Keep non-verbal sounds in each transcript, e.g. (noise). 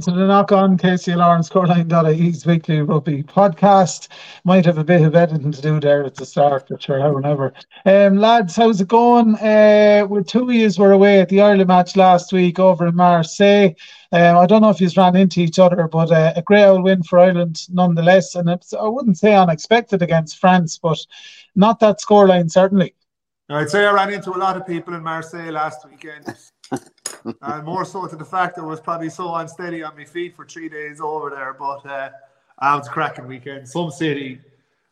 to the knock on KCLR and scoreline.ie's weekly rugby podcast. Might have a bit of editing to do there at the start, but sure, however. Um, lads, how's it going? Uh, we two years were away at the Ireland match last week over in Marseille. Um, I don't know if you ran into each other, but uh, a great old win for Ireland nonetheless. And I wouldn't say unexpected against France, but not that scoreline, certainly. I'd say I ran into a lot of people in Marseille last weekend. Uh, more so to the fact that I was probably so unsteady on my feet for three days over there. But uh, I was cracking weekend. Some city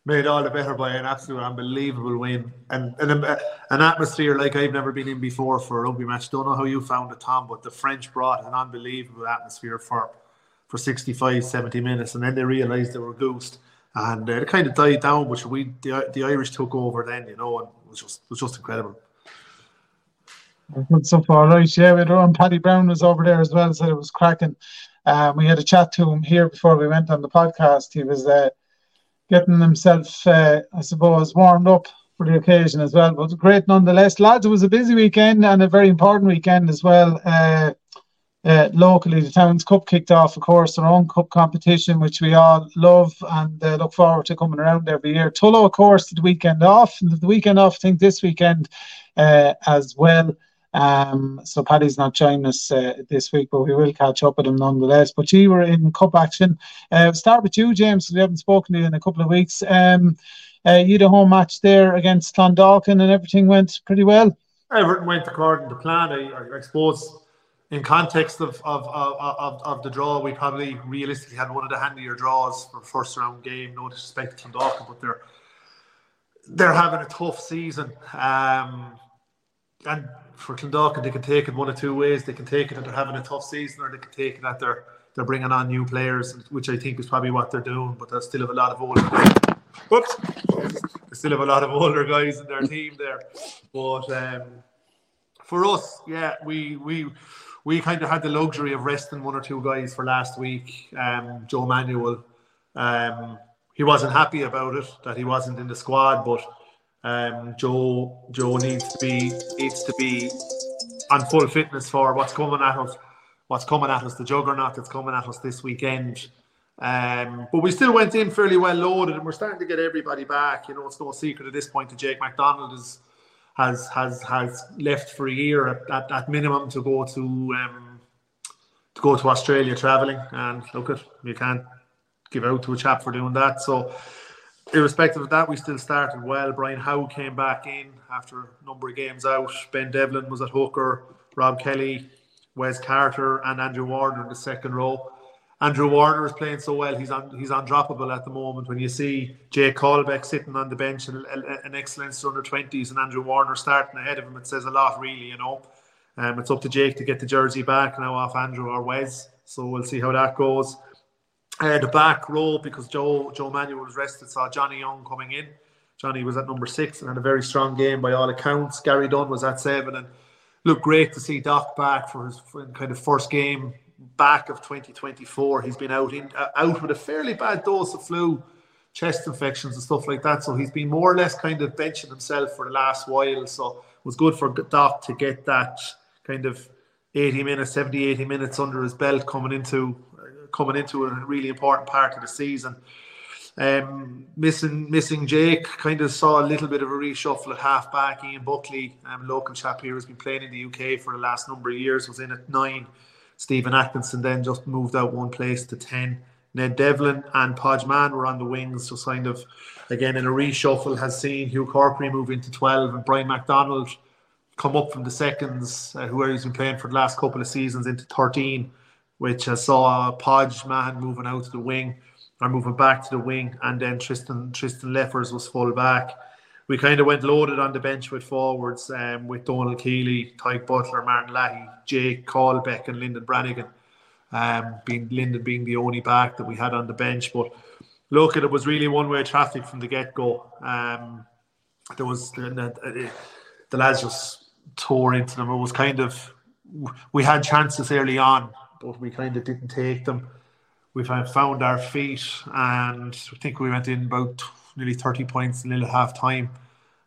made all the better by an absolute unbelievable win and, and a, an atmosphere like I've never been in before for a rugby match. Don't know how you found it, Tom, but the French brought an unbelievable atmosphere for for 65, 70 minutes, and then they realised they were goosed, and uh, it kind of died down. which we, the, the Irish, took over then, you know, and it was just it was just incredible. So far, right? Yeah, we had on Paddy Brown was over there as well, said it was cracking. Um, we had a chat to him here before we went on the podcast. He was uh, getting himself, uh, I suppose, warmed up for the occasion as well. But great nonetheless, lads. It was a busy weekend and a very important weekend as well. Uh, uh, locally, the Towns Cup kicked off, of course, their own cup competition, which we all love and uh, look forward to coming around every year. Tullow, of course, the weekend off, the weekend off, I think this weekend uh, as well. Um, so Paddy's not joining us uh, this week, but we will catch up with him nonetheless. But you were in cup action. Uh, start with you, James. We haven't spoken to you in a couple of weeks. Um, uh, you had a home match there against Clondalkin, and everything went pretty well. Everything went according to plan. I, I suppose, in context of, of, of, of, the draw, we probably realistically had one of the handier draws for first round game. No disrespect to Clondalkin, but they're they're having a tough season. Um, and for Clondalkin, they can take it one of two ways. They can take it that they're having a tough season, or they can take it that they're they're bringing on new players, which I think is probably what they're doing. But they still have a lot of older. Whoops, they still have a lot of older guys in their team there. But um, for us, yeah, we we we kind of had the luxury of resting one or two guys for last week. Um, Joe Manuel, um, he wasn't happy about it that he wasn't in the squad, but um, Joe Joe needs to be needs to be on full fitness for what's coming at us. What's coming at us, the juggernaut that's coming at us this weekend. Um, but we still went in fairly well loaded, and we're starting to get everybody back. You know, it's no secret at this point that Jake McDonald is has has has left for a year at, at, at minimum to go to um, to go to Australia traveling. And look at you can't give out to a chap for doing that. So irrespective of that, we still started well. Brian Howe came back in after a number of games out. Ben Devlin was at hooker. Rob Kelly, Wes Carter, and Andrew Warner in the second row. Andrew Warner is playing so well; he's on he's undroppable at the moment. When you see Jake Colbeck sitting on the bench, an, an ex-Leinster under twenties, and Andrew Warner starting ahead of him, it says a lot, really. You know, um, it's up to Jake to get the jersey back now off Andrew or Wes. So we'll see how that goes uh, the back row because Joe Joe Manuel was rested. Saw Johnny Young coming in. Johnny was at number six and had a very strong game by all accounts. Gary Dunn was at seven and looked great to see Doc back for his kind of first game back of 2024. He's been out in uh, out with a fairly bad dose of flu, chest infections and stuff like that. So he's been more or less kind of benching himself for the last while. So it was good for Doc to get that kind of 80 minutes, 70, 80 minutes under his belt coming into coming into a really important part of the season. Um, missing missing Jake kind of saw a little bit of a reshuffle at half back. Ian Buckley, um, local chap here, has been playing in the UK for the last number of years. Was in at nine. Stephen Atkinson then just moved out one place to ten. Ned Devlin and Podge Mann were on the wings, just kind of again in a reshuffle. Has seen Hugh Corkery move into twelve and Brian McDonald come up from the seconds, uh, who he's been playing for the last couple of seasons, into thirteen which I saw Podge Mann moving out to the wing or moving back to the wing, and then Tristan Tristan Leffers was full back. We kind of went loaded on the bench with forwards um, with Donald Keeley, Tyke Butler, Martin Lahey, Jake Colbeck, and Lyndon Brannigan. Um, being Lyndon being the only back that we had on the bench, but look, it was really one way traffic from the get go. Um, there was the, the lads just tore into them. It was kind of we had chances early on but we kind of didn't take them. We've found our feet, and I think we went in about nearly 30 points in little half time,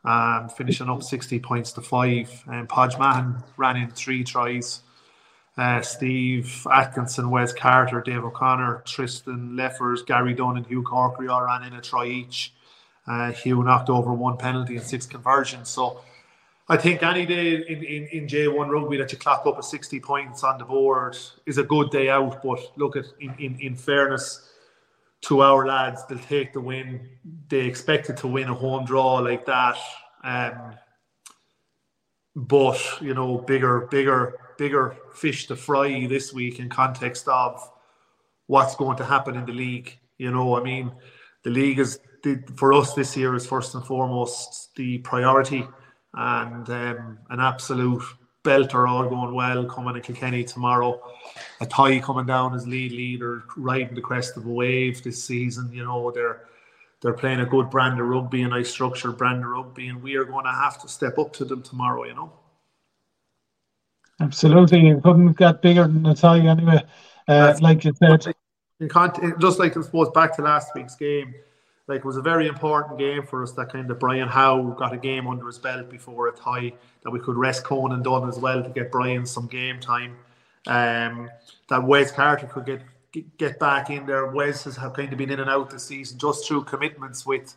um, finishing up 60 points to five. And Podge Mahan ran in three tries. uh, Steve Atkinson, Wes Carter, Dave O'Connor, Tristan Leffers, Gary Dunn, and Hugh Corkery all ran in a try each. Uh, Hugh knocked over one penalty and six conversions. So I think any day in, in, in J1 rugby that you clock up a 60 points on the board is a good day out. But look at in, in, in fairness to our lads, they'll take the win. They expected to win a home draw like that. Um, but you know, bigger, bigger, bigger fish to fry this week in context of what's going to happen in the league. You know, I mean, the league is for us this year is first and foremost the priority and um, an absolute belter all going well coming to Kilkenny tomorrow. Athy coming down as lead leader, riding the crest of a wave this season. You know, they're they're playing a good brand of rugby, a nice structured brand of rugby, and we are going to have to step up to them tomorrow, you know. Absolutely. You couldn't get bigger than Athy anyway. Uh, like you said. You can't, just like I suppose back to last week's game, like it was a very important game for us that kind of Brian Howe got a game under his belt before a tie that we could rest Conan Dunn as well to get Brian some game time. Um, that Wes Carter could get get back in there. Wes has have kind of been in and out this season just through commitments with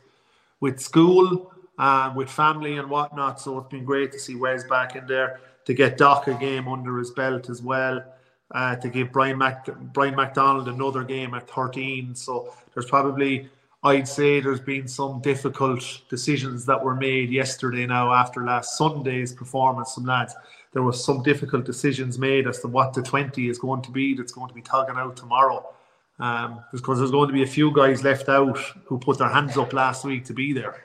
with school and with family and whatnot. So it's been great to see Wes back in there to get Doc a game under his belt as well. Uh, to give Brian Mac Brian McDonald another game at 13. So there's probably I'd say there's been some difficult decisions that were made yesterday now after last Sunday's performance from lads. There was some difficult decisions made as to what the 20 is going to be that's going to be tugging out tomorrow. Um, because there's going to be a few guys left out who put their hands up last week to be there.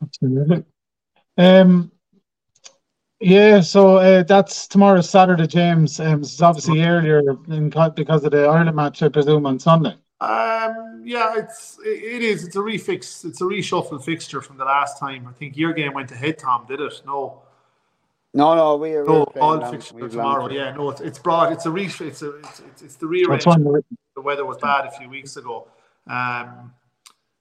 Absolutely. Um, yeah, so uh, that's tomorrow, Saturday, James. Um, it's obviously earlier in, because of the Ireland match, I presume, on Sunday. Um, yeah, it's it is. It's a refix. It's a reshuffle fixture from the last time. I think your game went ahead, Tom. Did it? No. No, no, we are. No, all fixture tomorrow. Yeah, no, it's, it's broad. It's a re. It's a. It's, it's, it's the rearrangement. The weather was bad a few weeks ago. Um,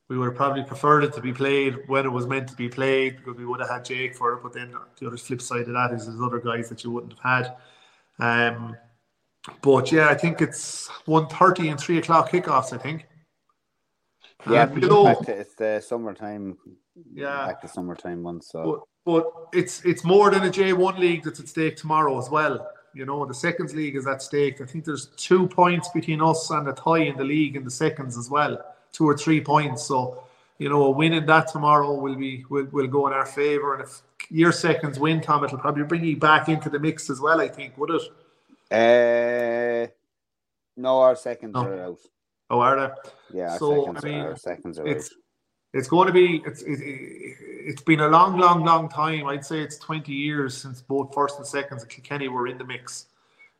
we would have probably preferred it to be played when it was meant to be played because we would have had Jake for it. But then the other flip side of that is there's other guys that you wouldn't have had. Um, but yeah, I think it's 1.30 and 3 o'clock kickoffs, I think. Yeah, um, know, to, it's the summertime. Yeah, back to summertime months. So. But, but it's it's more than a J1 league that's at stake tomorrow as well. You know, the seconds league is at stake. I think there's two points between us and the tie in the league in the seconds as well two or three points. So, you know, a winning that tomorrow will be will, will go in our favour. And if your seconds win, Tom, it'll probably bring you back into the mix as well. I think, would it? Uh, no, our seconds no. are out. Oh, are they? Yeah, so seconds I mean, our seconds are it's, out. It's going to be. It's it, it's been a long, long, long time. I'd say it's twenty years since both first and seconds of Kilkenny were in the mix.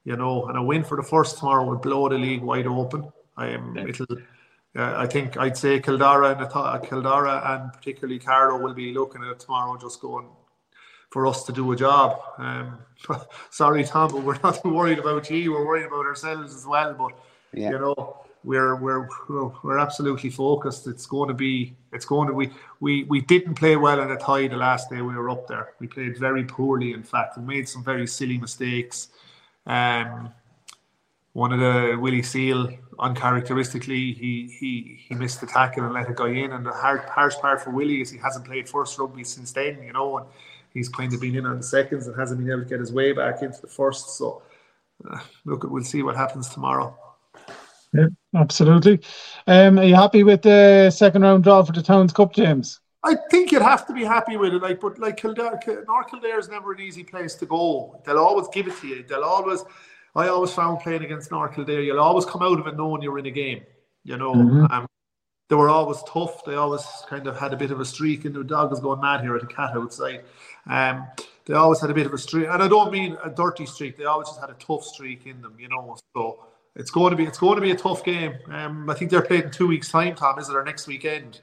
You know, and a win for the first tomorrow would blow the league wide open. Um, it'll uh, I think I'd say Kildara and Kildara and particularly Carlow will be looking at it tomorrow, just going for us to do a job. Um, (laughs) sorry, Tom, but we're not (laughs) worried about you. We're worried about ourselves as well. But yeah. you know, we're we're we're absolutely focused. It's going to be. It's going to. We we we didn't play well in the tie the last day we were up there. We played very poorly. In fact, we made some very silly mistakes. Um, one of the Willie Seal uncharacteristically he he he missed the tackle and let a guy in. And the hard harsh part for Willie is he hasn't played first rugby since then you know and he's kind of been in on the seconds and hasn't been able to get his way back into the first. So uh, look we'll see what happens tomorrow. Yeah absolutely. Um are you happy with the second round draw for the Towns Cup James? I think you'd have to be happy with it, like, but like Kildare, North Kildare is never an easy place to go. They'll always give it to you. They'll always, I always found playing against North Kildare, you'll always come out of it knowing you're in a game. You know, mm-hmm. um, they were always tough. They always kind of had a bit of a streak, and the dog is going mad here at the cat outside. Um, they always had a bit of a streak, and I don't mean a dirty streak. They always just had a tough streak in them, you know. So it's going to be it's going to be a tough game. Um, I think they're playing in two weeks' time. Tom, is it our next weekend?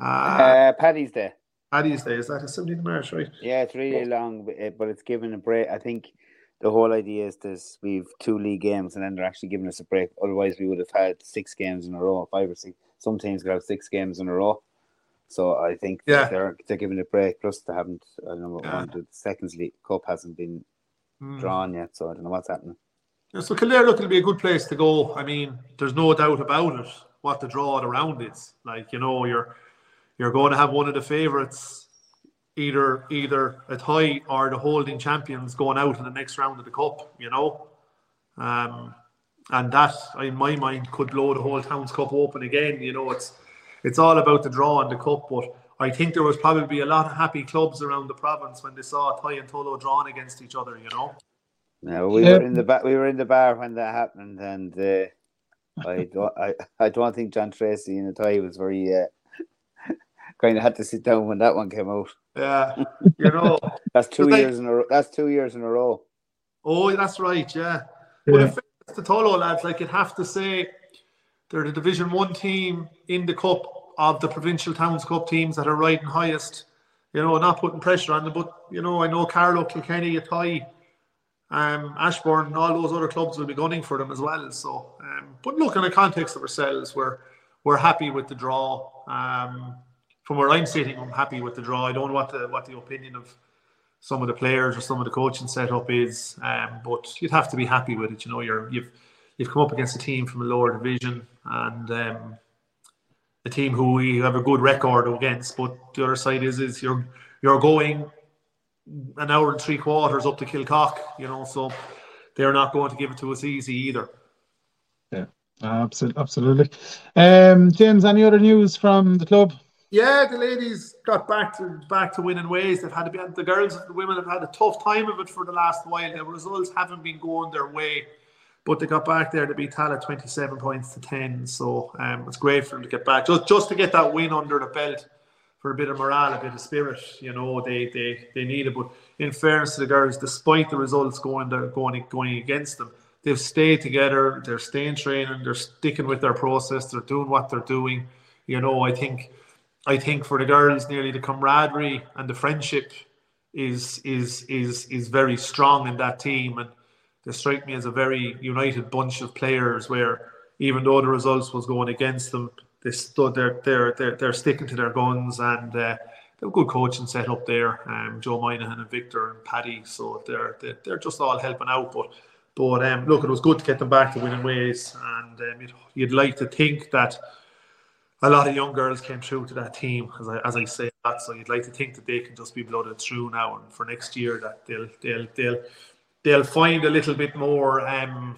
Uh, uh, Paddy's Day. Paddy's Day is that a 17th March, right? Yeah, it's really long, but it's given a break. I think the whole idea is this we've two league games and then they're actually giving us a break. Otherwise, we would have had six games in a row, five or six. Some teams could have six games in a row. So I think yeah. they're they're giving a break. Plus, they haven't. I don't know. Yeah. The seconds league cup hasn't been mm. drawn yet, so I don't know what's happening. Yeah, so Kildare look will be a good place to go. I mean, there's no doubt about it. What the draw around is like, you know, you're you're going to have one of the favourites, either either a tie or the holding champions going out in the next round of the cup. You know, um, and that in my mind could blow the whole Towns Cup open again. You know, it's it's all about the draw and the cup, but I think there was probably a lot of happy clubs around the province when they saw Athy and Tullow drawn against each other. You know. No, we yeah. were in the bar. We were in the bar when that happened, and uh, I don't. I, I don't think John Tracy in the tie was very. Uh, (laughs) kind of had to sit down when that one came out. Yeah, you know. (laughs) that's two years in a row. That's two years in a row. Oh, that's right. Yeah. yeah. But if it's the Tullow lads, like you'd have to say, they're the Division One team in the cup of the provincial towns cup teams that are riding highest. You know, not putting pressure on them, but you know, I know Carlow, Kilkenny, Athy, um, Ashbourne, all those other clubs will be gunning for them as well. So, um, but look, in the context of ourselves, we're we're happy with the draw. Um, from where I'm sitting, I'm happy with the draw. I don't know what the what the opinion of some of the players or some of the coaching setup is, um, but you'd have to be happy with it. You know, you're you've you've come up against a team from a lower division and um, a team who we have a good record against. But the other side is is you're you're going an hour and three quarters up to Kilcock, you know, so they're not going to give it to us easy either. Yeah, absolutely. absolutely. Um, James, any other news from the club? Yeah, the ladies got back to back to winning ways. They've had to be the girls, the women have had a tough time of it for the last while. The results haven't been going their way but they got back there to beat Tallaght 27 points to 10. So um, it's great for them to get back. Just just to get that win under the belt for a bit of morale, a bit of spirit, you know, they they, they need it. But in fairness to the girls, despite the results going there, going going against them, they've stayed together, they're staying training, they're sticking with their process, they're doing what they're doing. You know, I think I think for the girls nearly the camaraderie and the friendship is is is is very strong in that team and they strike me as a very united bunch of players where even though the results was going against them, they stood there, they're, they're, they're sticking to their guns and uh, they've a good coaching set up there. Um, Joe Moynihan and Victor and Paddy, so they're, they're, they're just all helping out. But but um, look, it was good to get them back to winning ways, and um, you'd, you'd like to think that a lot of young girls came through to that team, as I, as I say that. So you'd like to think that they can just be blooded through now, and for next year that they'll they'll they'll they'll find a little bit more, um,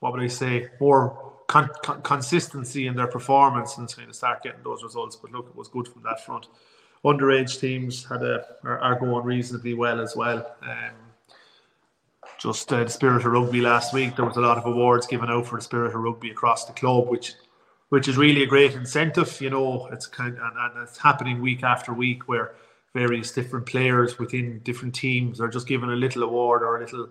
what would I say, more con- con- consistency in their performance and kind of start getting those results. But look, it was good from that front. Underage teams had a are, are going reasonably well as well. Um, just uh, the spirit of rugby last week, there was a lot of awards given out for the spirit of rugby across the club, which which is really a great incentive. You know, it's kind of, and, and it's happening week after week where various different players within different teams are just given a little award or a little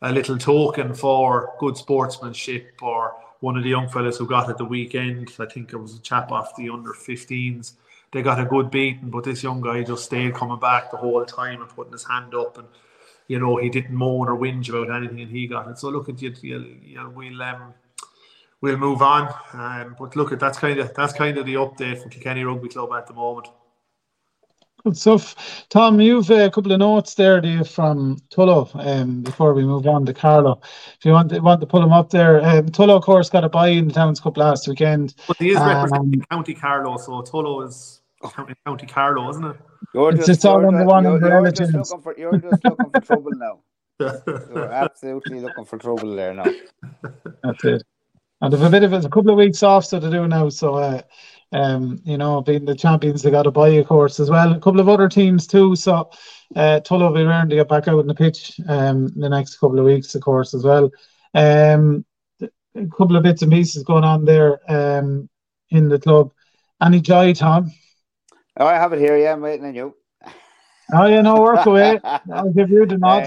a little token for good sportsmanship or one of the young fellas who got it the weekend. I think it was a chap off the under 15s. They got a good beating, but this young guy just stayed coming back the whole time and putting his hand up, and you know he didn't moan or whinge about anything, and he got it. So look at you, you, you we'll um, we'll move on. Um, but look at that's kind of that's kind of the update for Kilkenny Rugby Club at the moment. Good stuff. Tom, you've a couple of notes there, do you, from Tullow um, before we move on to Carlow, If you want to, want to pull him up there. Um, Tullow, of course, got a bye in the Towns Cup last weekend. But he is um, representing County Carlow, so Tullow is County, County Carlow, isn't it? You're just, it's all under one you're, you're, just looking for, you're just looking for trouble now. (laughs) you're absolutely looking for trouble there now. That's it. And they've a bit of a, a couple of weeks off, so they do now. So uh, um, you know, being the champions, they got a bye, of course, as well. A couple of other teams too. So, uh, Tullow will be around to get back out on the pitch um, the next couple of weeks, of course, as well. Um, a couple of bits and pieces going on there um, in the club. Any joy, Tom? Oh, I have it here. Yeah, I'm waiting on you. Oh, yeah, no, work away. (laughs) I'll give you the nod.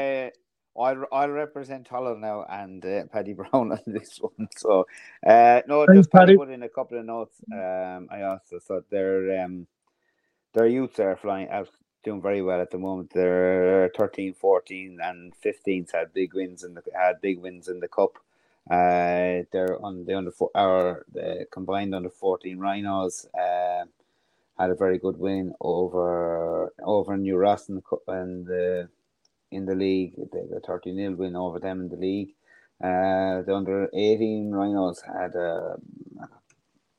I'll, I'll represent Tullow now and uh, Paddy (laughs) Brown on this one. So, uh, no, Thanks, just Paddy. put in a couple of notes. Um, I also thought their um, their youths are flying out, doing very well at the moment. They're 13, 14, and 15s had big wins and had big wins in the cup. Uh, they're on the under four, or the combined under 14 Rhinos. Uh, had a very good win over over New Ross in the cup and the in the league. The 30 0 win over them in the league. Uh, the under 18 Rhinos had a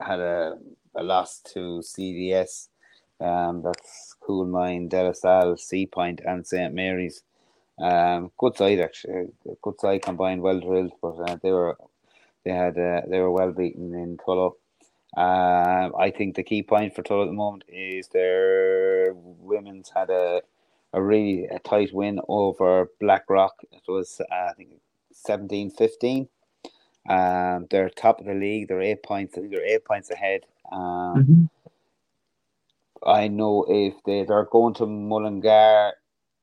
had a, a loss to CDS. Um, that's Coolmine, De La Salle, Seapoint, and St Mary's. Um, good side actually, good side combined, well drilled, but uh, they were they had uh, they were well beaten in Tullow. Um, I think the key point for Tullow at the moment is their women's had a a really a tight win over Blackrock. It was uh, I think 17-15. Um, they're top of the league. They're eight points. I think they're eight points ahead. Um, mm-hmm. I know if they they're going to Mullingar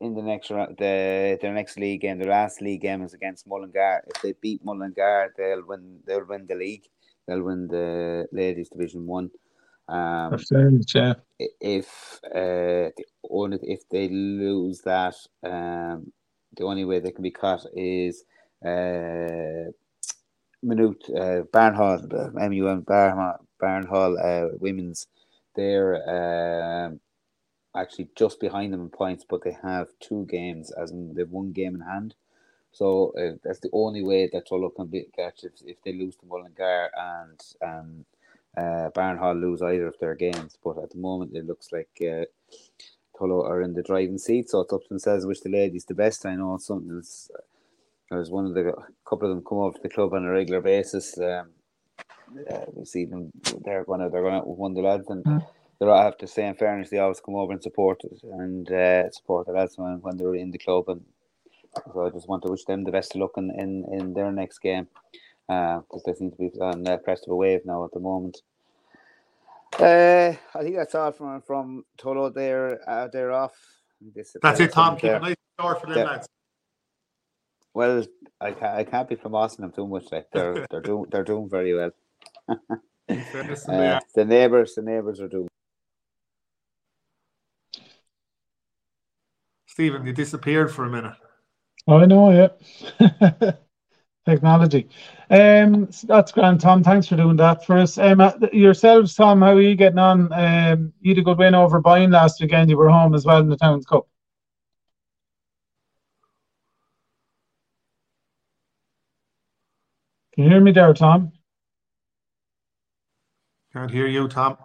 in the next round, the their next league game, the last league game is against Mullingar. If they beat Mullingar, they'll win. They'll win the league. They'll win the ladies division one. Um, yeah. If uh, only if they lose that, um, the only way they can be cut is uh, Minute uh, Barnhall, MUM Barnhall, Barnhall uh, women's. They're um, actually just behind them in points, but they have two games, as in they've one game in hand. So uh, that's the only way that Tullow can be catch if, if they lose to Mullingar and and uh, Barnhall lose either of their games. But at the moment, it looks like uh, Tullow are in the driving seat, so it's up to themselves. Wish the ladies the best. I know something else. There's one of the a couple of them come over to the club on a regular basis. Um, uh, we see them. They're gonna they're gonna one of the lads and. Mm they I have to say in fairness, they always come over and support it and uh, support the lads when, when they're in the club. And so I just want to wish them the best of luck in, in, in their next game because uh, they seem to be on the crest of a wave now at the moment. Uh, I think that's all from from Tullow. They're uh, they're off. This that's it, Tom. Keep a nice start for them lads. Well, I can't, I can't be from Austin. them too much. Like they're (laughs) they're doing they're doing very well. (laughs) uh, the neighbors, the neighbors are doing Stephen, you disappeared for a minute. I know, yeah. (laughs) Technology. Um, that's grand, Tom. Thanks for doing that for us. Um, uh, yourselves, Tom, how are you getting on? Um, you had a good win over Boyne last weekend. You were home as well in the Towns Cup. Can you hear me there, Tom? Can't hear you, Tom.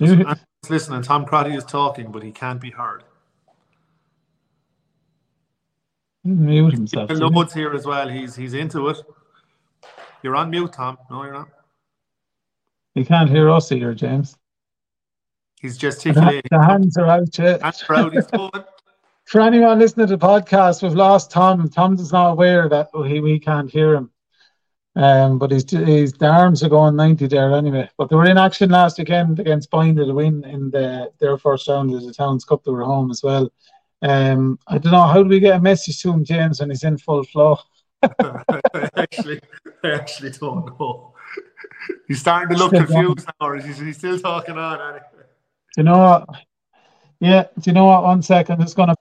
I'm listening. Tom Crotty is talking, but he can't be heard. Mute himself. The notes here as well. He's he's into it. You're on mute, Tom. No, you're not. You can't hear us either, James. He's gesticulating. The hands are out, yeah. Hands are out. He's going. (laughs) For anyone listening to the podcast, we've lost Tom. Tom is not aware that we, we can't hear him. Um, but his, his the arms are going 90 there anyway. But they were in action last weekend against Boyne to win in the their first round of the Towns Cup. They were home as well. Um, I don't know how do we get a message to him, James, when he's in full flow. (laughs) (laughs) Actually, I actually don't know. He's starting to look confused now, or is he still talking on? Anyway? Do you know what? Yeah, do you know what? One second, it's gonna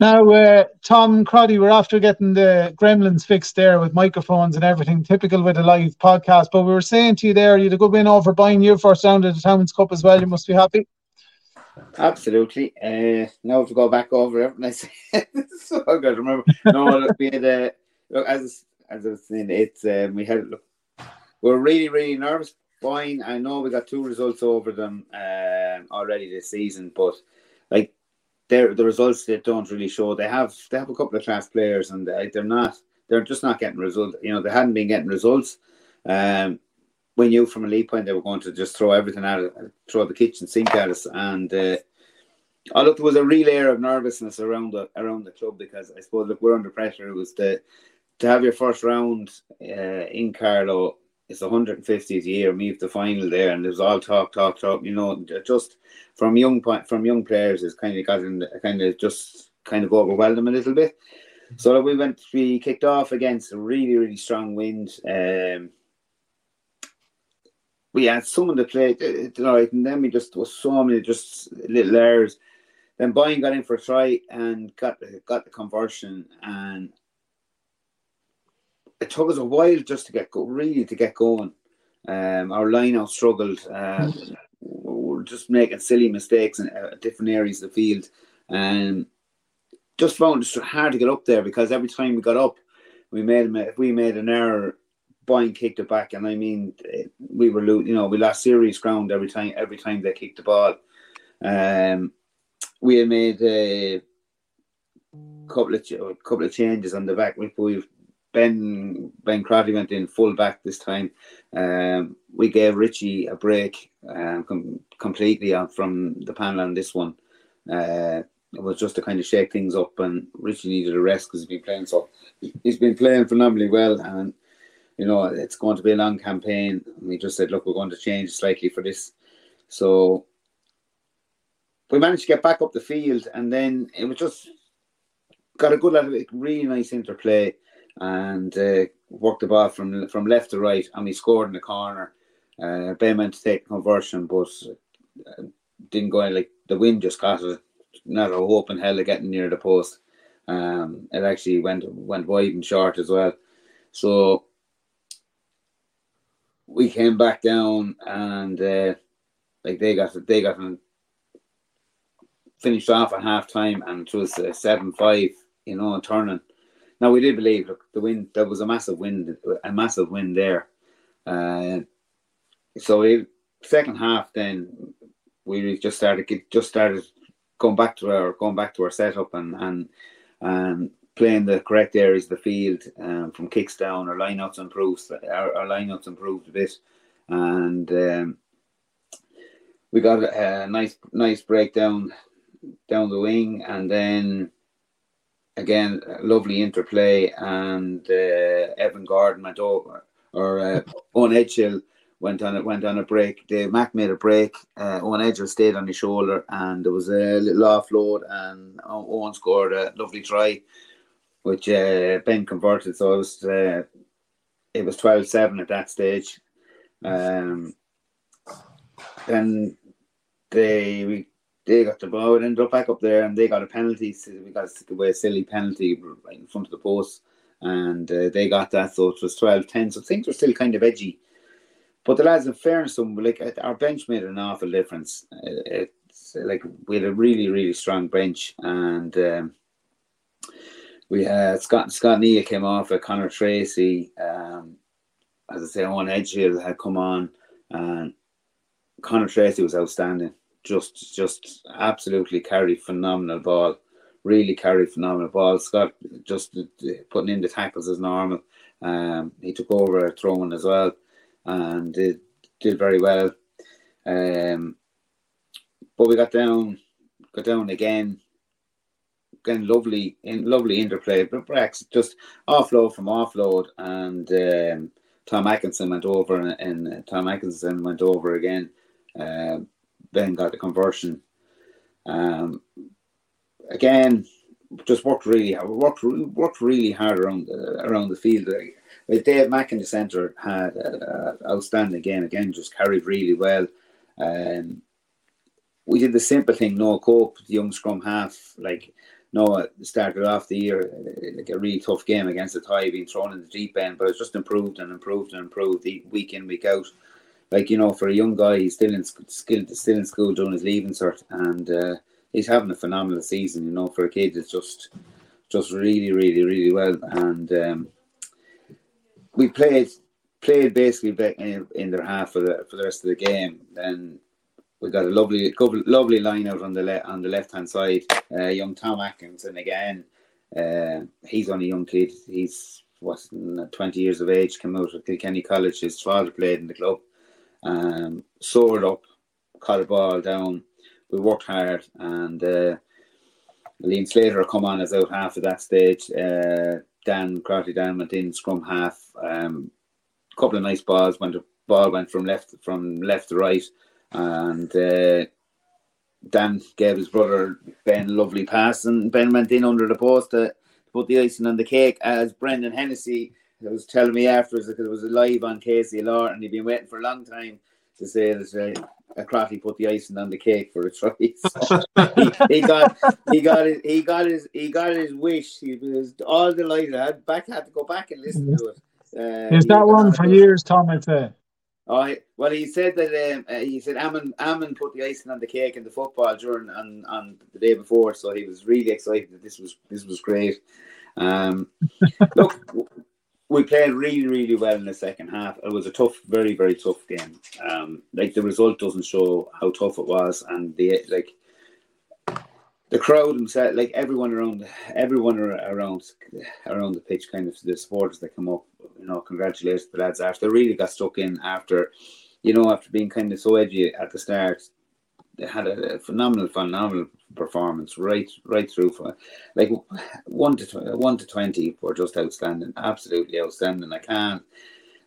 now, uh, Tom Crotty, we're after getting the gremlins fixed there with microphones and everything, typical with a live podcast. But we were saying to you there, you had a good win over Boyne your first round of the Towns Cup as well. You must be happy. Absolutely. Uh, now to go back over everything I said, so I got to remember. No, look, we had uh, look as as I was saying, it's um, we had look, we are really really nervous. Fine, I know we got two results over them um, already this season, but like the results they don't really show. They have they have a couple of class players, and they, they're not they're just not getting results. You know, they hadn't been getting results. Um, we knew from a lead point they were going to just throw everything at it, throw the kitchen sink at us, and uh, oh look, there was a real air of nervousness around the around the club because I suppose look we're under pressure. It was the to have your first round uh, in Carlow. It's 150th year, meet the final there, and there's all talk, talk, talk. You know, just from young point, from young players is kind of got in, kind of just kind of overwhelmed them a little bit. So we went we kicked off against a really really strong wind. Um, we had someone that played you know, and then we just was so many just little errors. Then Boyne got in for a try and got got the conversion, and it took us a while just to get go, really to get going. Um, our line out struggled. Uh, were just making silly mistakes in uh, different areas of the field, and just found it hard to get up there because every time we got up, we made we made an error, Boyne kicked it back, and I mean we were you know we lost serious ground every time every time they kicked the ball. Um, we had made a couple of a couple of changes on the back. We we Ben Ben Crotty went in full back this time. Um, we gave Richie a break um, com- completely from the panel on this one. Uh, it was just to kind of shake things up, and Richie needed a rest because he's been playing so. He's been playing phenomenally well, and you know it's going to be a long campaign. And we just said, look, we're going to change slightly for this. So we managed to get back up the field, and then it was just got a good lot of really nice interplay and uh, worked the ball from from left to right, and we scored in the corner. Uh, ben meant to take conversion, but uh, didn't go in. Like the wind just caught it. Not a hope in hell of getting near the post. Um, it actually went went wide and short as well. So we came back down, and uh, like they got they got finished off at half time, and it was seven five. You know, turning now we did believe look the wind there was a massive wind a massive wind there. Uh, so we, second half then we just started just started going back to our going back to our setup and and and playing the correct areas of the field um, from kicks down. Our lineouts improved. Our, our lineouts improved a bit, and um, we got a nice nice breakdown down the wing, and then again, lovely interplay, and uh, Evan Gordon went over, or uh, Owen Edgehill went on it went on a break. Dave Mack made a break. Uh, Owen Edgehill stayed on his shoulder, and there was a little offload, and Owen scored a lovely try, which uh, Ben converted. So it was uh, it was 12-7 at that stage. Um, then they we they got the ball and ended up back up there and they got a penalty. So we got away a silly penalty right in front of the post and uh, they got that. So it was 12 10. So things were still kind of edgy. But the lads, in fairness, some like our bench made an awful difference. It's like we had a really, really strong bench and. Um, we had Scott Scott Nia came off at Connor Tracy. Um, as I say, Owen Edgehill had come on, and Connor Tracy was outstanding just just absolutely carried phenomenal ball. Really carried phenomenal ball. Scott just putting in the tackles as normal. Um, he took over throwing as well, and did did very well. Um, but we got down, got down again. Again, lovely, in lovely interplay. But Brax just offload from offload, and um, Tom Atkinson went over, and, and Tom Atkinson went over again. Um, Ben got the conversion. Um, again, just worked really hard. Worked worked really hard around the, around the field. Dave Mack in the centre had uh, outstanding game. Again, just carried really well. Um, we did the simple thing. No cope, the young scrum half. Like Noah started off the year like a really tough game against the tie, being thrown in the deep end, but it's just improved and improved and improved week in week out like you know, for a young guy, he's still in school, still in school doing his leaving cert, and uh, he's having a phenomenal season. You know, for a kid, it's just just really, really, really well. And um, we played played basically in, in their half for the for the rest of the game. Then we got a lovely lovely line out on the left on the left hand side. Uh, young Tom Atkinson again. Uh, he's only a young kid. He's what twenty years of age. Came out of Kilkenny College. His father played in the club um, soared up, caught a ball down. We worked hard, and uh, Liam Slater come on as out half at that stage. Uh, Dan Crotty Dan went in scrum half. Um, couple of nice balls. Went ball went from left from left to right, and uh, Dan gave his brother Ben a lovely pass, and Ben went in under the post to put the icing on the cake as Brendan Hennessy was telling me afterwards because it was live on KCLR and he'd been waiting for a long time to say that uh, a Crotty put the icing on the cake for a try. So he, he, got he got his he got his he got his wish. He was all delighted. I had back had to go back and listen to it. Uh, Is that one for years, Tom? I'd say. Oh, well, he said that um, uh, he said Ammon, Ammon put the icing on the cake in the football during on, on the day before, so he was really excited that this was this was great. Um, (laughs) look, we played really, really well in the second half. It was a tough, very, very tough game. Um, like the result doesn't show how tough it was, and the like the crowd themselves, like everyone around, everyone around, around the pitch, kind of the supporters that come up, you know, congratulations the lads after they really got stuck in after, you know, after being kind of so edgy at the start. They had a phenomenal, phenomenal performance right, right through for like one to one to twenty were just outstanding, absolutely outstanding. I can't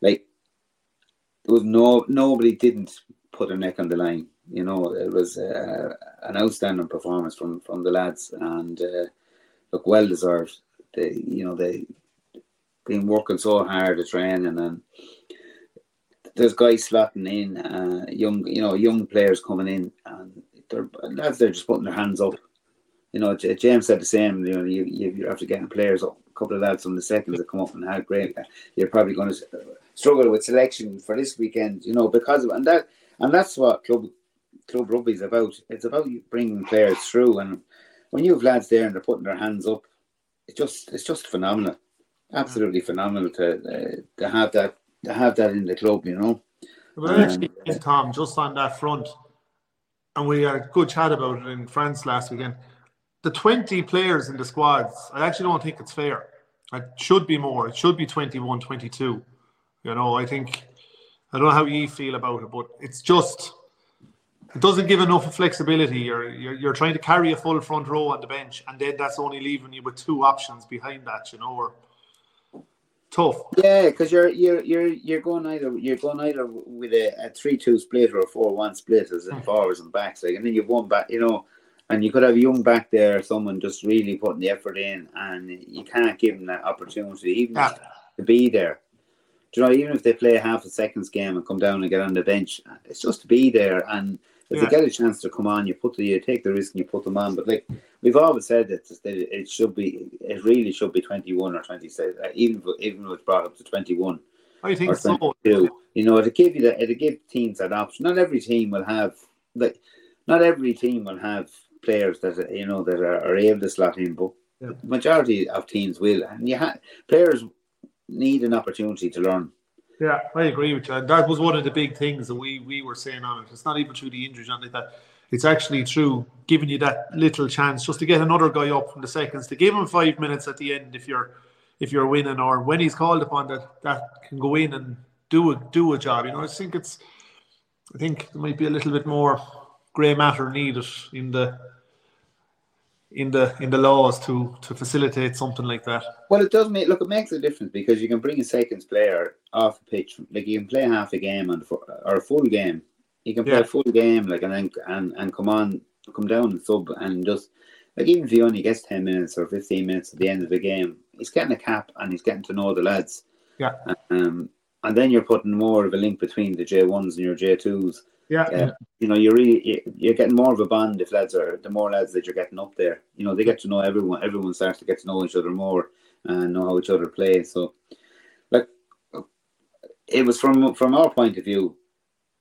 like there was no nobody didn't put a neck on the line you know, it was uh, an outstanding performance from from the lads, and uh, look, well deserved. They, you know, they been working so hard to train, and there's guys slotting in, uh, young, you know, young players coming in, and they're lads. They're just putting their hands up. You know, James said the same. You know, you you after getting players up, a couple of lads from the seconds that come up and had great. You're probably going to struggle with selection for this weekend. You know, because of and that and that's what club club rugby is about. It's about bringing players through, and when you have lads there and they're putting their hands up, it's just it's just phenomenal, absolutely phenomenal to uh, to have that to have that in the club. You know. Well, actually, um, Tom, just on that front, and we had a good chat about it in France last weekend. The 20 players in the squads, I actually don't think it's fair. It should be more. It should be 21, 22. You know, I think, I don't know how you feel about it, but it's just, it doesn't give enough flexibility. You're, you're you're trying to carry a full front row on the bench, and then that's only leaving you with two options behind that. You know, or tough. Yeah, because you're you're you're you're going either you're going either with a, a three two split or a four one split as in mm. forwards and backs, like, and then you've one back. You know, and you could have a young back there, someone just really putting the effort in, and you can't give them that opportunity even yeah. to be there. Do you know, even if they play half a seconds game and come down and get on the bench, it's just to be there and if yeah. they get a chance to come on, you put the, you take the risk and you put them on. But like we've always said that it should be, it really should be twenty one or twenty six, uh, even even if it's brought up to twenty one. I think so. You know, to give you that, to give teams that option. Not every team will have like, not every team will have players that you know that are, are able to slot in, but yeah. the majority of teams will. And you have players need an opportunity to learn. Yeah, I agree with you. And that was one of the big things that we we were saying on it. It's not even through the injuries or like that. It's actually through giving you that little chance just to get another guy up from the seconds to give him five minutes at the end if you're if you're winning or when he's called upon that that can go in and do a do a job. You know, I think it's I think there might be a little bit more grey matter needed in the in the in the laws to to facilitate something like that. Well, it does make look. It makes a difference because you can bring a seconds player off the pitch. Like you can play half a game and or a full game. You can play yeah. a full game, like and then and and come on, come down and sub and just like even if he only gets ten minutes or fifteen minutes at the end of the game, he's getting a cap and he's getting to know the lads. Yeah. Um, and then you're putting more of a link between the J ones and your J twos yeah. You know, you're really you're getting more of a bond if lads are the more lads that you're getting up there. You know, they get to know everyone. Everyone starts to get to know each other more and know how each other play. So, like, it was from from our point of view.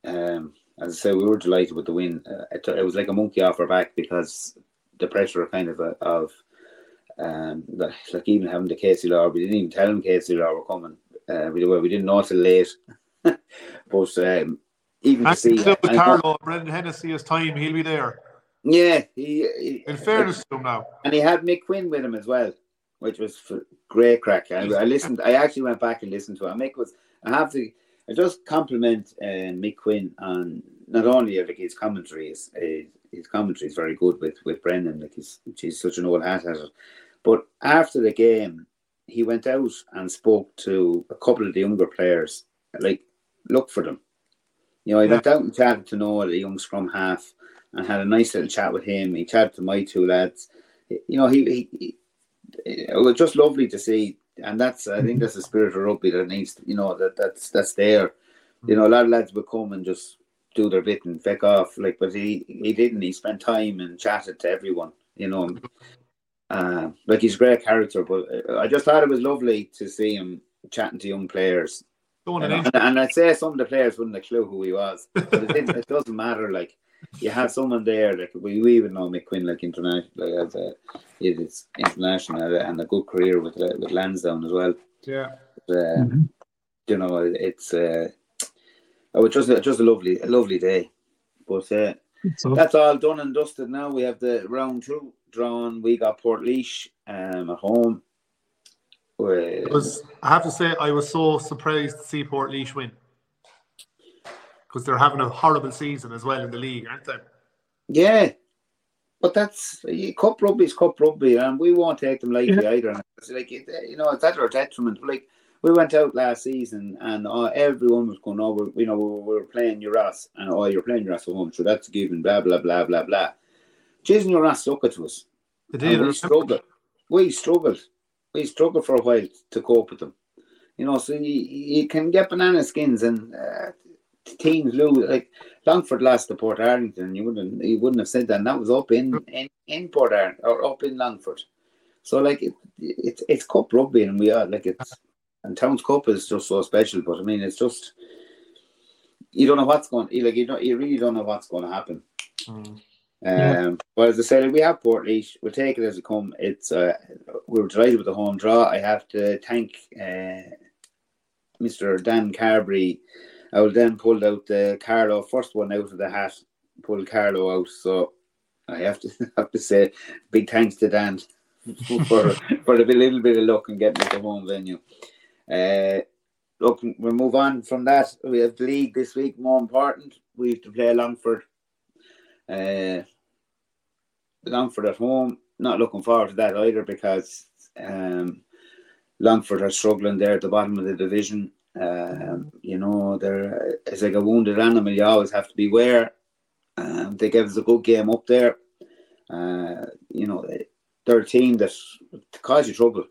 Um, as I said, we were delighted with the win. Uh, it, it, was like a monkey off our back because the pressure kind of uh, of um, like even having the KCLR, we didn't even tell him KCLR were coming. Uh, we, we didn't know till late, (laughs) but um, even to see. With Carlo, Brendan Hennessy his time, he'll be there. Yeah, he, he in fairness to him now, and he had Mick Quinn with him as well, which was great crack. I, I, listened. I actually went back and listened to it. Mick was. I have to. I just compliment uh, Mick Quinn on not only like his commentary is uh, his commentary is very good with with Brendan. Like he's he's such an old hat at it. But after the game, he went out and spoke to a couple of the younger players. Like, look for them you know, I yeah. went out and chatted to Noah, the young scrum half, and had a nice little chat with him. He chatted to my two lads. You know, he, he, he it was just lovely to see, and that's I think that's the spirit of rugby that needs, to, you know, that that's that's there. You know, a lot of lads would come and just do their bit and feck off, like, but he he didn't. He spent time and chatted to everyone. You know, uh, like he's a great character. But uh, I just thought it was lovely to see him chatting to young players Going And, and, and I'd say some of the players wouldn't have a clue who he was. But it, didn't, it doesn't matter. Like you have someone there. Like we, we even know Mick Quinn, like international, like as a it's international and a, good career with uh, with Lansdowne as well. Yeah. But, uh, Mhm. You know, it's uh, oh, it's just a, just a lovely a lovely day. But uh, So that's all done and dusted now. We have the round two drawn. We got Port um, at home. We- was, I have to say, I was so surprised to see Portlaoise win. Because they're having a horrible season as well in the league, aren't they? Yeah, but that's cup rugby is cup rugby, and we won't take them lightly either. It's like you know, it's at our detriment. Like we went out last season, and uh, everyone was going over. You know, we were, we were playing Uras, and oh, you're playing Uras at home, so that's a given. Blah blah blah blah blah. Jason Uras stuck it to us. They did. We struggled. We struggled. We struggled for a while to cope with them. You know, so you, you can get banana skins and uh, teams lose. Like Longford lost to Portarlington. You wouldn't you wouldn't have said that. And that was up in in, in Portarlington or up in Longford. So like it, it's it's cup rugby and we are like it's and Towns Cup is just so special. But I mean, it's just you don't know what's going. Like you don't you really don't know what's going to happen. Mm. Yeah. Um, but as I said, we have Port We'll take it as it come. It's uh, we were delighted with the home draw. I have to thank uh, Mr. Dan Carberry. I will then pulled out the Carlow first one out of the hat. Pulled Carlow out. So I have to (laughs) have to say big thanks to Dan (laughs) for for a little bit of luck and getting the home venue. Uh, look, we'll move on from that. We have the league this week. More important, we have to play Longford. Uh, Longford at home. Not looking forward to that either because um, Longford are struggling there at the bottom of the division. Um, you know, they're it's like a wounded animal. You always have to beware. Um, they gave us a good game up there. Uh, you know, they- they're a team that cause you trouble.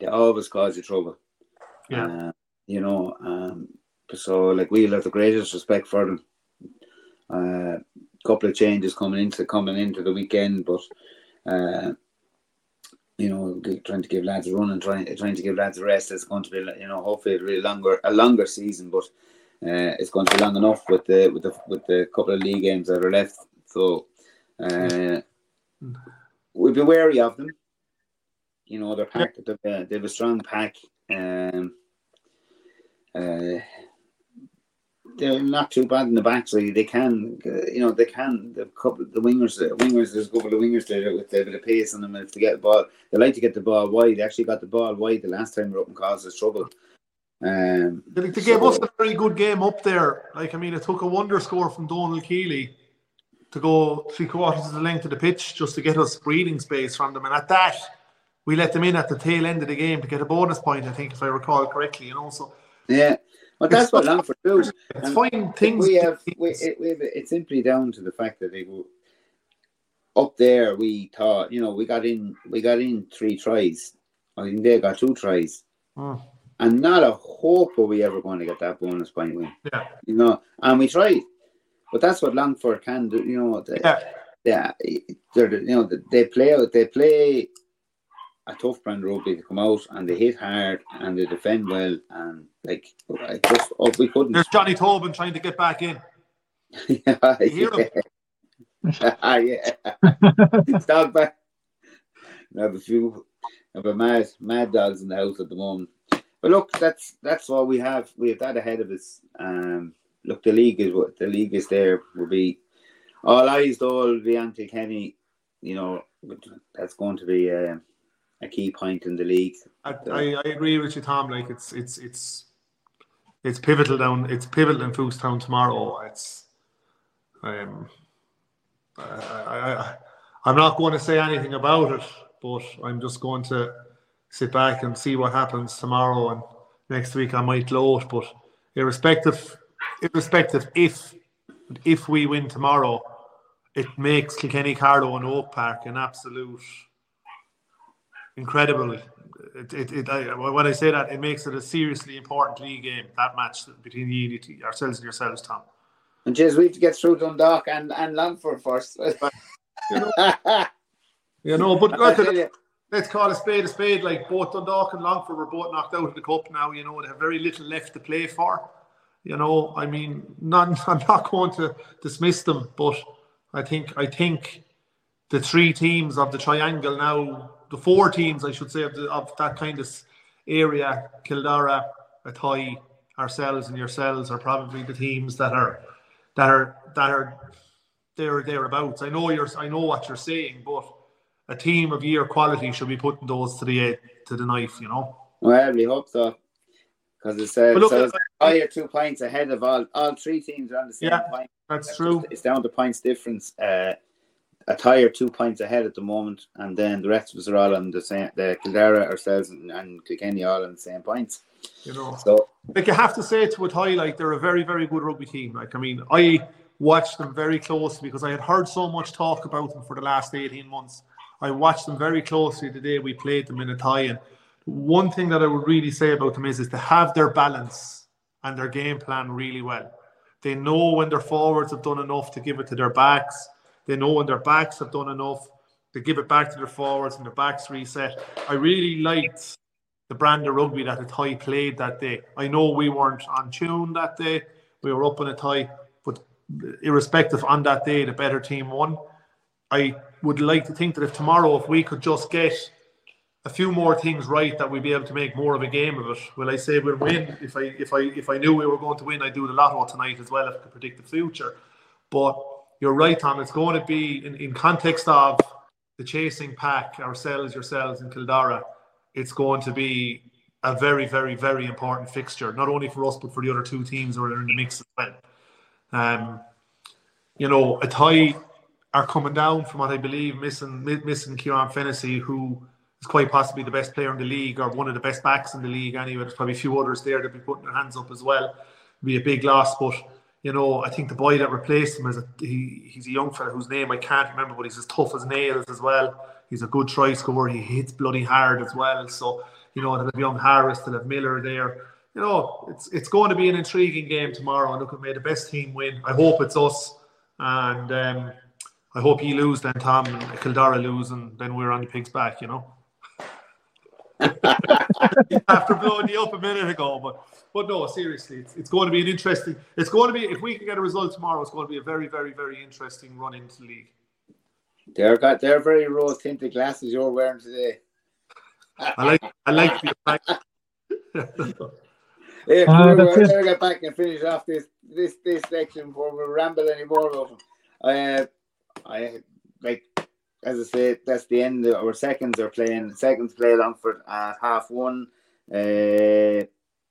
They always cause you trouble. Yeah. Uh, you know, um, so like we'll have the greatest respect for them. Uh, couple of changes coming into coming into the weekend, but uh, you know, trying to give lads a run and trying trying to give lads a rest. It's going to be you know hopefully a really longer a longer season, but uh, it's going to be long enough with the with the with the couple of league games that are left. So uh, we'll be wary of them. You know, they're packed. They've, uh, they have a strong pack. Um, uh, they're not too bad in the back, so they can, uh, you know, they can. The couple, the wingers, the wingers. There's a couple of wingers there with a bit of pace on them. If they get the ball, they like to get the ball wide. They actually got the ball wide the last time we were up and caused us trouble. Um, They, they gave so- us a very good game up there. Like, I mean, it took a wonder score from Donald Keeley to go three quarters of the length of the pitch just to get us breathing space from them. And at that, we let them in at the tail end of the game to get a bonus point, I think, if I recall correctly. You know, so yeah, but that's what Longford (laughs) do. it's And fine things. we have we, it, we have, it's simply down to the fact that they were up there. We thought, you know, we got in, we got in three tries. I think they got two tries, Mm, and not a hope were we ever going to get that bonus point win. yeah, You know, and we tried, but that's what Longford can do. You know, they, yeah. yeah, they're you know they play out, they play a tough brand of rugby to come out, and they hit hard and they defend well, and like I just oh, we couldn't. There's Johnny Tobin trying to get back in. (laughs) yeah, You (laughs) yeah. yeah. Dog back. We have a few of a mad mad dogs in the house at the moment. But look, that's that's all we have. We have that ahead of us. Um, look, the league is what the league is there. Will be all eyes All be on Kilkenny. You know, that's going to be a, a key point in the league. I, I, I agree with you, Tom. Like it's it's it's it's pivotal down. It's pivotal in Foulkstown tomorrow. It's um, I, I, I I'm not going to say anything about it, but I'm just going to sit back and see what happens tomorrow and next week. I might gloat, but irrespective, irrespective if if we win tomorrow, it makes Kilkenny Carlow and Oak Park an absolute incredible. It, it, it, I, when I say that, it makes it a seriously important league game. That match between you, ourselves and yourselves, Tom. And Jez, we have to get through Dundalk and and Longford first. (laughs) You know, but I look, tell you, let's call a spade a spade. Like both Dundalk and Longford were both knocked out of the cup now. You know they have very little left to play for. You know, I mean, none, (laughs) I'm not going to dismiss them, but I think I think the three teams of the triangle now, the four teams I should say of, the, of that kind of area, Kildare, Athy, ourselves, and yourselves are probably the teams that are that are that are there thereabouts. I know you're I know what you're saying, but a team of year quality should be putting those to the to the knife, you know. Well, we hope so. Because it's, uh, look, so it's higher two points ahead of all all three teams are on the same yeah, point. That's true. It's down to points difference. Uh, Athy two points ahead at the moment, and then the rest of us are all on the same. The Kildare ourselves and, and Kilkenny all on the same points. You know, so like you have to say to Athy, like they're a very, very good rugby team. Like I mean, I watched them very closely because I had heard so much talk about them for the last eighteen months. I watched them very closely the day we played them in Athy, and one thing that I would really say about them is is to have their balance and their game plan really well. They know when their forwards have done enough to give it to their backs. They know when their backs have done enough They give it back to their forwards and their backs reset. I really liked the brand of rugby that Athy played that day. I know we weren't on tune that day. We were up in Athy, but irrespective on that day, the better team won. I would like to think that if tomorrow, if we could just get a few more things right, that we'd be able to make more of a game of it. Will I say we'll win? If I if I if I knew we were going to win, I'd do the lotto tonight as well if I could predict the future. But you're right, Tom. It's going to be in, in context of the chasing pack, ourselves, yourselves, and Kildare it's going to be a very, very, very important fixture, not only for us, but for the other two teams who are in the mix as well. Um, you know, Athy are coming down from what I believe, missing missing Kieran Fennessy, who is quite possibly the best player in the league or one of the best backs in the league anyway. There's probably a few others there that be putting their hands up as well. It'd be a big loss, but you know, I think the boy that replaced him is a he, he's a young fella whose name I can't remember, but he's as tough as nails as well. He's a good try scorer. He hits bloody hard as well. So, you know, they'll have young Harris, they'll have Miller there. You know, it's it's going to be an intriguing game tomorrow. And look, may the best team win. I hope it's us. And um, I hope you lose then, Tom, Kildare lose, and then we're on the pig's back, you know. (laughs) After blowing you up a minute ago, but but no, seriously, it's, it's going to be an interesting. It's going to be if we can get a result tomorrow, it's going to be a very, very, very interesting run into the league. They're got they're very rose tinted glasses you're wearing today. I like I like the Yeah, (laughs) uh, we're going to get back and finish off this this this section before we ramble anymore about them. I, uh, I like as I said, that's the end. Of our seconds are playing. Seconds play Longford at half one. Uh,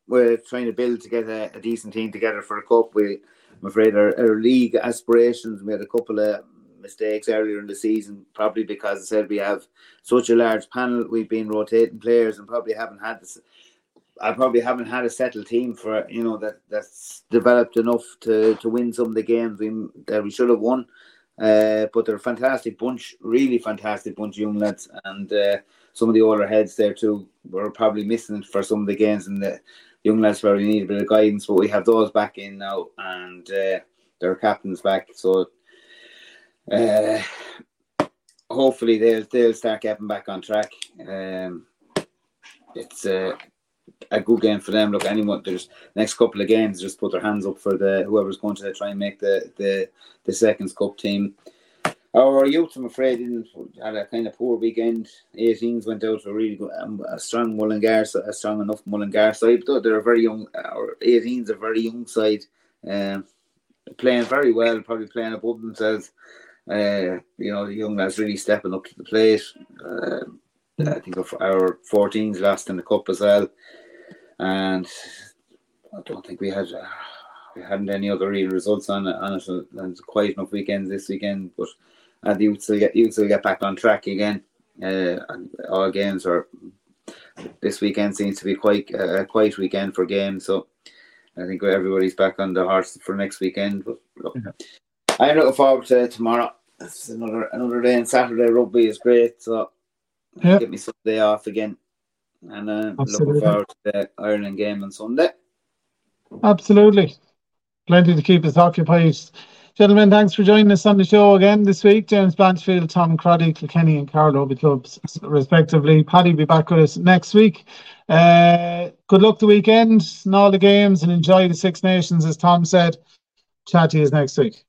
we're trying to build to get a, a, decent team together for a cup. We, I'm afraid, our, our league aspirations. We had a couple of mistakes earlier in the season, probably because I said we have such a large panel. We've been rotating players and probably haven't had this. I probably haven't had a settled team for you know that that's developed enough to to win some of the games we that we should have won. Uh, but they're a fantastic bunch, really fantastic bunch of young lads, and uh, some of the older heads there too. We're probably missing for some of the games, and the young lads probably need a bit of guidance. But we have those back in now, and uh, their captains back. So uh, hopefully they'll they'll start getting back on track. Um, it's a, a good game for them. Look, anyone there's next couple of games, just put their hands up for the whoever's going to try and make the the the seconds cup team. Our youth, I'm afraid, didn't had a kind of poor weekend. 18s went out to a really good, um, a strong Mullingar, a strong enough Mullingar side. But they're a very young. Our 18s are a very young side, um, playing very well, probably playing above themselves. Uh, you know, the young lads really stepping up to the plate. Uh, I think our 14s last in the cup as well, and I don't think we had uh, we hadn't any other real results on it. On it, and quite enough weekends this weekend, but uh, the youths will get youths will get back on track again. Uh, all games are this weekend seems to be quite uh, a quiet weekend for games, so I think everybody's back on the horse for next weekend. But look. I'm looking forward to tomorrow. It's another another day. And Saturday rugby is great, so yeah. get me Sunday off again, and uh, looking forward to the Ireland game on Sunday. Absolutely, plenty to keep us occupied Gentlemen, thanks for joining us on the show again this week. James Blanchfield, Tom Crotty, Kilkenny, and Carlow Obi clubs, respectively. Paddy will be back with us next week. Uh, good luck the weekend and all the games and enjoy the Six Nations, as Tom said. Chat to you next week.